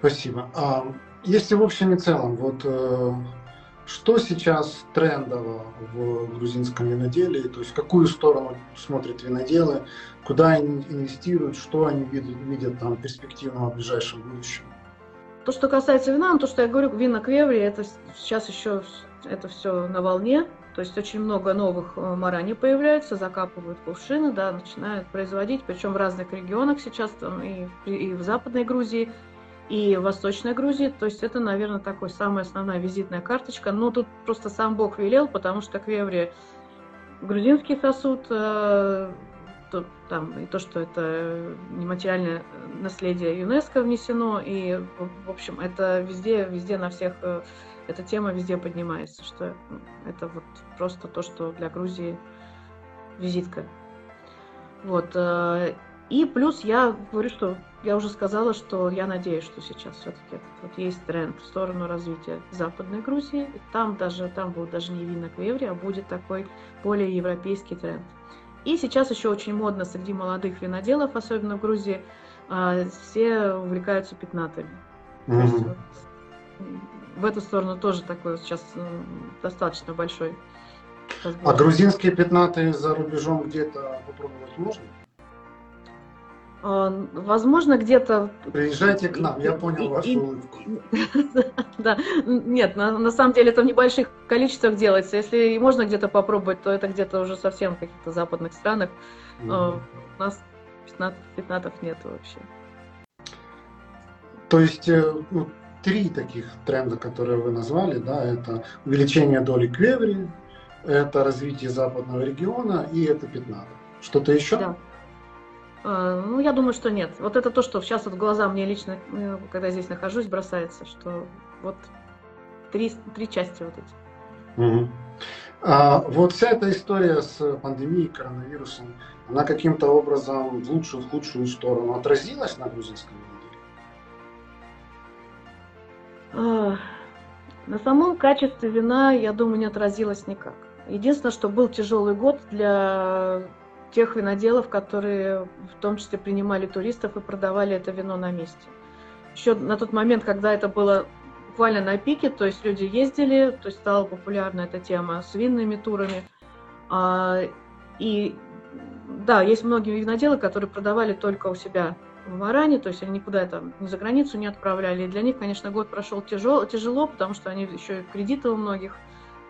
Спасибо. А если в общем и целом, вот э, что сейчас трендово в грузинском виноделии, то есть какую сторону смотрят виноделы, куда они инвестируют, что они видят, видят там перспективного в ближайшем будущем? То, что касается вина, ну, то, что я говорю, вина Квеври, это сейчас еще это все на волне, то есть очень много новых э, марани появляется, закапывают кувшины, да, начинают производить, причем в разных регионах сейчас, там, и, и в Западной Грузии, и Восточной Грузии. То есть это, наверное, такой самая основная визитная карточка. Но тут просто сам Бог велел, потому что Квеври грузинский сосуд, э, то, там, и то, что это нематериальное наследие ЮНЕСКО внесено, и, в общем, это везде, везде на всех, э, эта тема везде поднимается, что это вот просто то, что для Грузии визитка. Вот. Э, и плюс я говорю, что я уже сказала, что я надеюсь, что сейчас все-таки вот есть тренд в сторону развития Западной Грузии. И там даже там будет даже не вина квеври, а будет такой более европейский тренд. И сейчас еще очень модно среди молодых виноделов, особенно в Грузии, а, все увлекаются пятнатами. Mm-hmm. есть, вот, в эту сторону тоже такой сейчас достаточно большой. Разбор. А грузинские пятнатые за рубежом где-то попробовать можно? А, возможно, где-то... Приезжайте к нам, я понял вашу улыбку. Да, нет, на, на самом деле это в небольших количествах делается. Если можно где-то попробовать, то это где-то уже совсем в каких-то западных странах. Mm-hmm. У нас пятнатов нет вообще. То есть э, ну, три таких тренда, которые вы назвали, да, это увеличение доли квеври, это развитие западного региона и это пятнатов. Что-то еще? Да. А, ну, я думаю, что нет. Вот это то, что сейчас вот в глаза мне лично, э, когда здесь нахожусь, бросается, что вот три, три части вот эти. Угу. А, вот вся эта история с пандемией, коронавирусом, она каким-то образом в лучшую, в худшую сторону отразилась на грузинском вине? На самом качестве вина, я думаю, не отразилось никак. Единственное, что был тяжелый год для тех виноделов, которые в том числе принимали туристов и продавали это вино на месте. Еще на тот момент, когда это было буквально на пике, то есть люди ездили, то есть стала популярна эта тема с винными турами. А, и да, есть многие виноделы, которые продавали только у себя в Маране, то есть они никуда там ни за границу не отправляли. И для них, конечно, год прошел тяжело, тяжело, потому что они еще и кредиты у многих.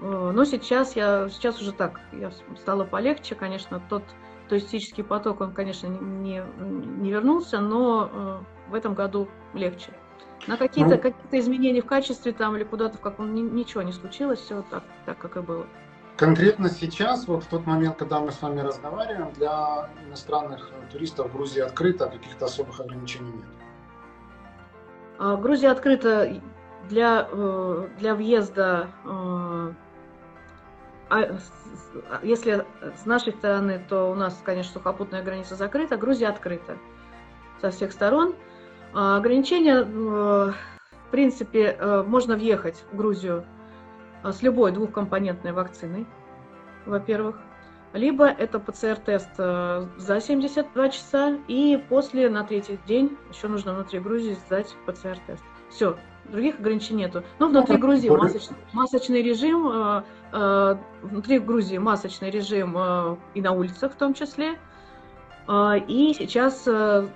Э, но сейчас я сейчас уже так, я стало полегче, конечно, тот туристический поток, он, конечно, не, не вернулся, но э, в этом году легче. На какие-то ну, какие изменения в качестве там или куда-то в каком ничего не случилось, все так, так, как и было. Конкретно сейчас, вот в тот момент, когда мы с вами разговариваем, для иностранных туристов Грузия открыта, каких-то особых ограничений нет? А, Грузия открыта для, э, для въезда э, а, если с нашей стороны, то у нас, конечно, сухопутная граница закрыта, Грузия открыта со всех сторон. А, ограничения, в принципе, э, можно въехать в Грузию э, с любой двухкомпонентной вакциной, во-первых. Либо это ПЦР-тест э, за 72 часа, и после, на третий день, еще нужно внутри Грузии сдать ПЦР-тест. Все, других ограничений нету. Но внутри Грузии масочный, масочный режим, э, э, внутри Грузии масочный режим э, и на улицах в том числе. Э, и сейчас э,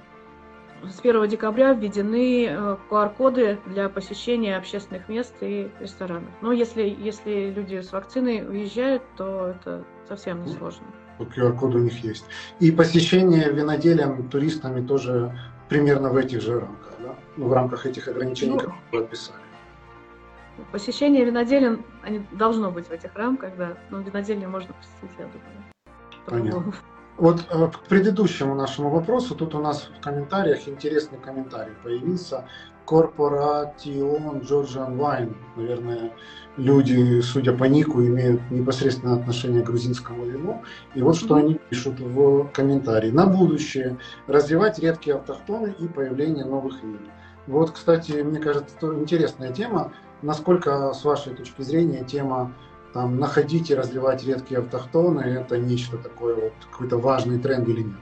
с 1 декабря введены QR-коды для посещения общественных мест и ресторанов. Но если, если люди с вакциной уезжают, то это совсем не сложно. QR-код у них есть. И посещение виноделием туристами тоже примерно в этих же рамках? Ну, в рамках этих ограничений, ну, которые вы описали. Посещение виноделин они должно быть в этих рамках, да. Но винодельню можно посетить, я думаю. Понятно. Вот э, к предыдущему нашему вопросу, тут у нас в комментариях интересный комментарий появился. Корпоратион Georgian Wine, наверное, люди, судя по нику, имеют непосредственное отношение к грузинскому вину. И вот что они пишут в комментарии. На будущее развивать редкие автохтоны и появление новых вин. Вот, кстати, мне кажется, это интересная тема. Насколько, с вашей точки зрения, тема там, находить и развивать редкие автохтоны, это нечто такое, вот, какой-то важный тренд или нет?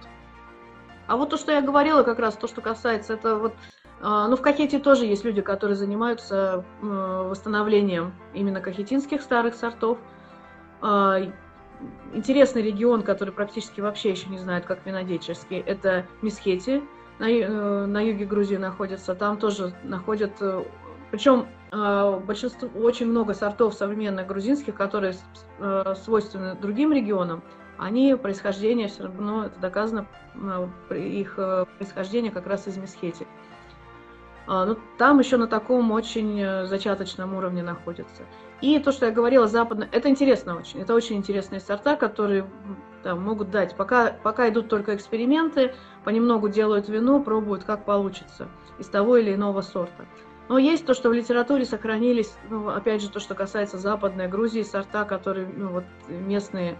А вот то, что я говорила, как раз то, что касается, это вот а, ну, в Кахете тоже есть люди, которые занимаются восстановлением именно кахетинских старых сортов. А, интересный регион, который практически вообще еще не знает, как винодельческий, это Мисхети. На, э, на юге Грузии находится. Там тоже находят... Э, Причем а, большинство, очень много сортов современных грузинских, которые э, свойственны другим регионам, они происхождение все равно, это доказано, их происхождение как раз из Мисхети. А, ну, там еще на таком очень э, зачаточном уровне находится. И то, что я говорила, западно, это интересно очень. Это очень интересные сорта, которые там, могут дать. Пока, пока идут только эксперименты, понемногу делают вино, пробуют, как получится из того или иного сорта. Но есть то, что в литературе сохранились, ну, опять же, то, что касается Западной Грузии, сорта, которые ну, вот, местные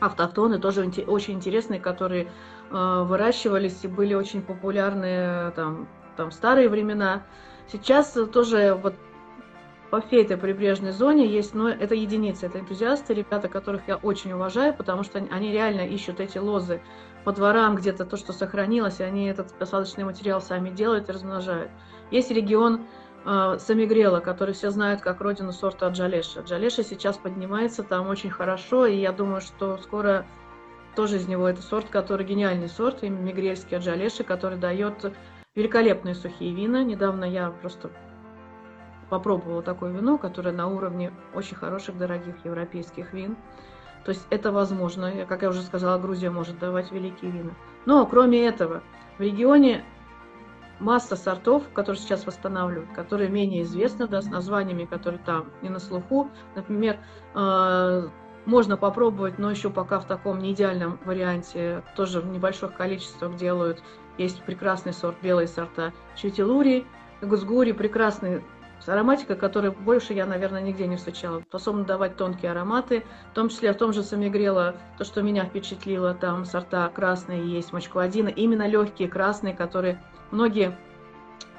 автохтоны, тоже очень интересные, которые э, выращивались и были очень популярны там, там старые времена. Сейчас тоже вот по всей этой прибрежной зоне есть, но это единицы, это энтузиасты, ребята, которых я очень уважаю, потому что они реально ищут эти лозы по дворам, где-то то, что сохранилось, и они этот посадочный материал сами делают и размножают. Есть регион э, Самигрела, который все знают как родину сорта Джалеша. Джалеша сейчас поднимается там очень хорошо, и я думаю, что скоро тоже из него это сорт, который гениальный сорт, именно мигрельский Аджалеши, который дает Великолепные сухие вина. Недавно я просто попробовала такое вино, которое на уровне очень хороших, дорогих европейских вин. То есть это возможно. Как я уже сказала, Грузия может давать великие вина. Но кроме этого, в регионе масса сортов, которые сейчас восстанавливают, которые менее известны, да, с названиями, которые там не на слуху. Например, э, можно попробовать, но еще пока в таком не идеальном варианте, тоже в небольших количествах делают есть прекрасный сорт, белые сорта Чутилури, Гузгури, прекрасный с ароматикой, которую больше я, наверное, нигде не встречала. Способна давать тонкие ароматы, в том числе в том же Самигрела, то, что меня впечатлило, там сорта красные есть, мочквадина, именно легкие красные, которые многие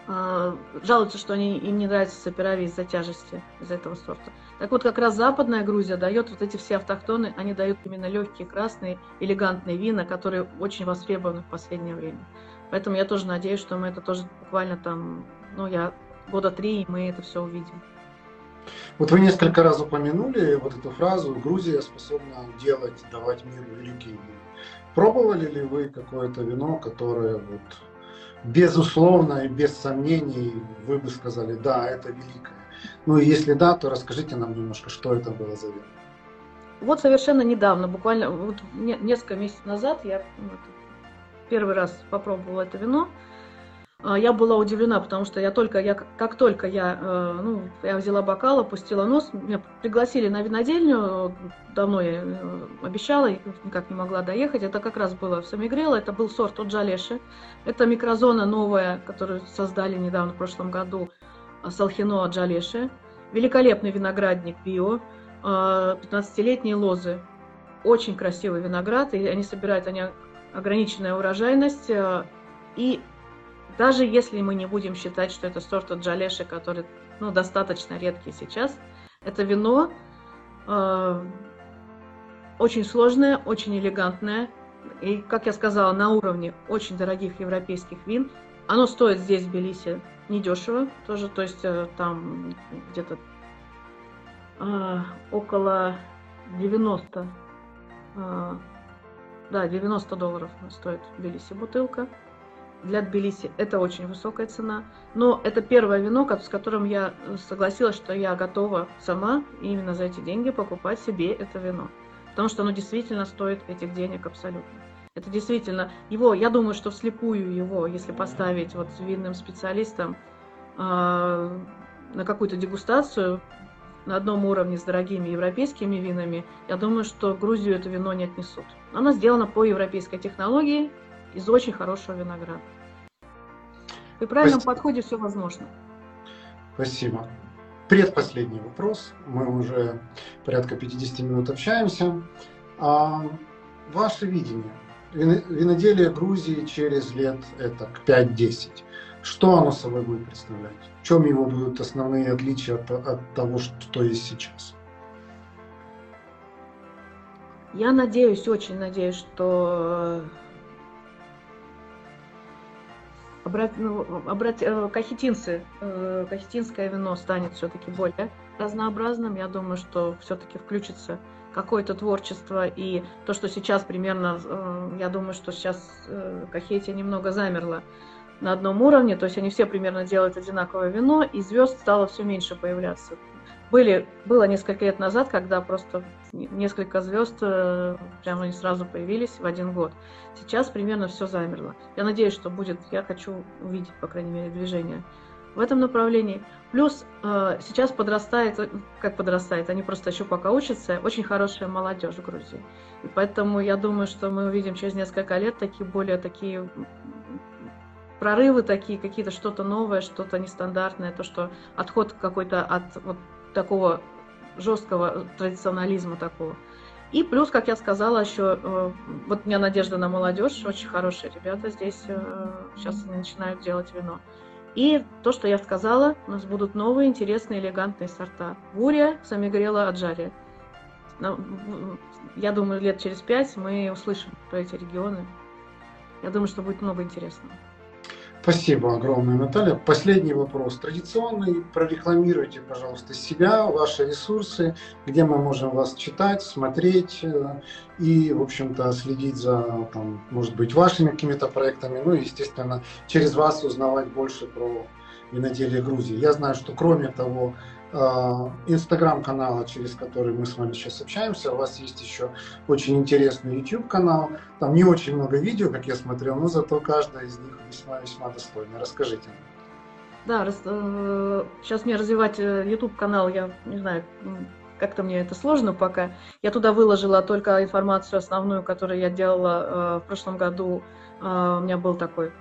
э, жалуются, что они, им не нравится саперави из-за тяжести, из за этого сорта. Так вот, как раз Западная Грузия дает вот эти все автохтоны, они дают именно легкие, красные, элегантные вина, которые очень востребованы в последнее время. Поэтому я тоже надеюсь, что мы это тоже буквально там, ну, я года три, и мы это все увидим. Вот вы несколько раз упомянули вот эту фразу «Грузия способна делать, давать миру великие вина». Пробовали ли вы какое-то вино, которое вот безусловно и без сомнений вы бы сказали «да, это великое»? Ну и если да, то расскажите нам немножко, что это было за вино. Вот совершенно недавно, буквально вот несколько месяцев назад, я ну, первый раз попробовала это вино. А, я была удивлена, потому что я только, я, как только я, э, ну, я взяла бокал, опустила нос, меня пригласили на винодельню, давно я э, обещала, никак не могла доехать. Это как раз было в Самигрело, это был сорт от Джалеши. Это микрозона новая, которую создали недавно, в прошлом году, Салхино Джалеши. Великолепный виноградник био, 15-летние лозы. Очень красивый виноград, и они собирают, они ограниченная урожайность. Э, и даже если мы не будем считать, что это сорт от Джалеши, который ну, достаточно редкий сейчас, это вино э, очень сложное, очень элегантное. И, как я сказала, на уровне очень дорогих европейских вин. Оно стоит здесь, в Белисе, недешево тоже, то есть э, там где-то э, около 90, э, да, 90 долларов стоит в Белисе бутылка. Для Тбилиси это очень высокая цена, но это первое вино, с которым я согласилась, что я готова сама именно за эти деньги покупать себе это вино, потому что оно действительно стоит этих денег абсолютно. Это действительно его, я думаю, что вслепую его, если поставить вот винным специалистам э, на какую-то дегустацию на одном уровне с дорогими европейскими винами, я думаю, что Грузию это вино не отнесут. Оно сделано по европейской технологии из очень хорошего винограда. При правильном Спасибо. подходе все возможно. Спасибо. Предпоследний вопрос. Мы уже порядка 50 минут общаемся. А, ваше видение виноделие Грузии через лет это к 5-10. Что оно собой будет представлять? В чем его будут основные отличия от, от того, что есть сейчас? Я надеюсь, очень надеюсь, что обрат, ну, обрат, э, кахетинцы, э, кахетинское вино станет все-таки более разнообразным. Я думаю, что все-таки включится какое-то творчество, и то, что сейчас примерно, э, я думаю, что сейчас Кахетия немного замерла на одном уровне, то есть они все примерно делают одинаковое вино, и звезд стало все меньше появляться. Были, было несколько лет назад, когда просто несколько звезд э, прямо они сразу появились в один год. Сейчас примерно все замерло. Я надеюсь, что будет, я хочу увидеть, по крайней мере, движение в этом направлении. Плюс э, сейчас подрастает, как подрастает, они просто еще пока учатся, очень хорошая молодежь в Грузии. И поэтому я думаю, что мы увидим через несколько лет такие более такие прорывы такие, какие-то что-то новое, что-то нестандартное, то, что отход какой-то от вот такого жесткого традиционализма такого. И плюс, как я сказала, еще э, вот у меня надежда на молодежь, очень хорошие ребята здесь э, сейчас начинают делать вино. И то, что я сказала, у нас будут новые, интересные, элегантные сорта. Буря, Самигрела, Аджария. Я думаю, лет через пять мы услышим про эти регионы. Я думаю, что будет много интересного. Спасибо огромное, Наталья. Последний вопрос. Традиционный. Прорекламируйте, пожалуйста, себя, ваши ресурсы, где мы можем вас читать, смотреть э, и, в общем-то, следить за, там, может быть, вашими какими-то проектами, ну и, естественно, через вас узнавать больше про виноделие Грузии. Я знаю, что кроме того, инстаграм-канала, через который мы с вами сейчас общаемся. У вас есть еще очень интересный YouTube канал. Там не очень много видео, как я смотрел, но зато каждая из них весьма-весьма достойна. Расскажите. Да, раз, э, сейчас мне развивать э, YouTube канал, я не знаю, как-то мне это сложно пока. Я туда выложила только информацию основную, которую я делала э, в прошлом году. Э, у меня был такой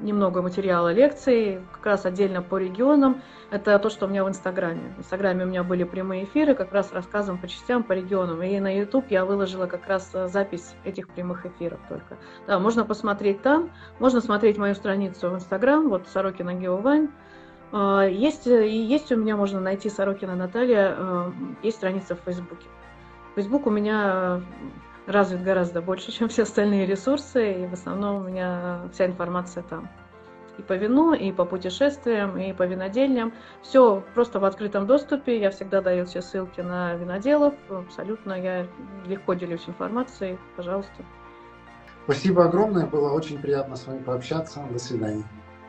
немного материала лекций, как раз отдельно по регионам. Это то, что у меня в Инстаграме. В Инстаграме у меня были прямые эфиры, как раз рассказом по частям, по регионам. И на YouTube я выложила как раз э, запись этих прямых эфиров только. Да, можно посмотреть там, можно смотреть мою страницу в Инстаграм, вот Сорокина Геовань. А, есть, и есть у меня, можно найти Сорокина Наталья, э, есть страница в Фейсбуке. Фейсбук у меня развит гораздо больше, чем все остальные ресурсы, и в основном у меня вся информация там. И по вину, и по путешествиям, и по винодельням. Все просто в открытом доступе. Я всегда даю все ссылки на виноделов. Абсолютно я легко делюсь информацией. Пожалуйста. Спасибо огромное. Было очень приятно с вами пообщаться. До свидания.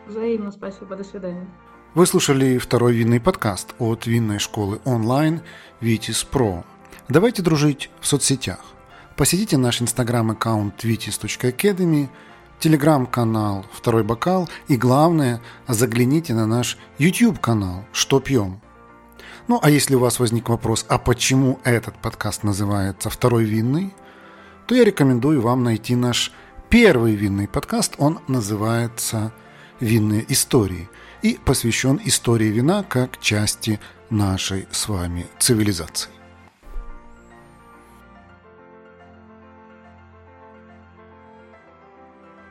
Взаимно спасибо. До свидания. Вы слушали второй винный подкаст от винной школы онлайн Vitis Pro. Давайте дружить в соцсетях. Посетите наш инстаграм-аккаунт vitis.academy, телеграм-канал «Второй бокал» и, главное, загляните на наш YouTube-канал «Что пьем?». Ну, а если у вас возник вопрос, а почему этот подкаст называется «Второй винный?», то я рекомендую вам найти наш первый винный подкаст. Он называется «Винные истории» и посвящен истории вина как части нашей с вами цивилизации.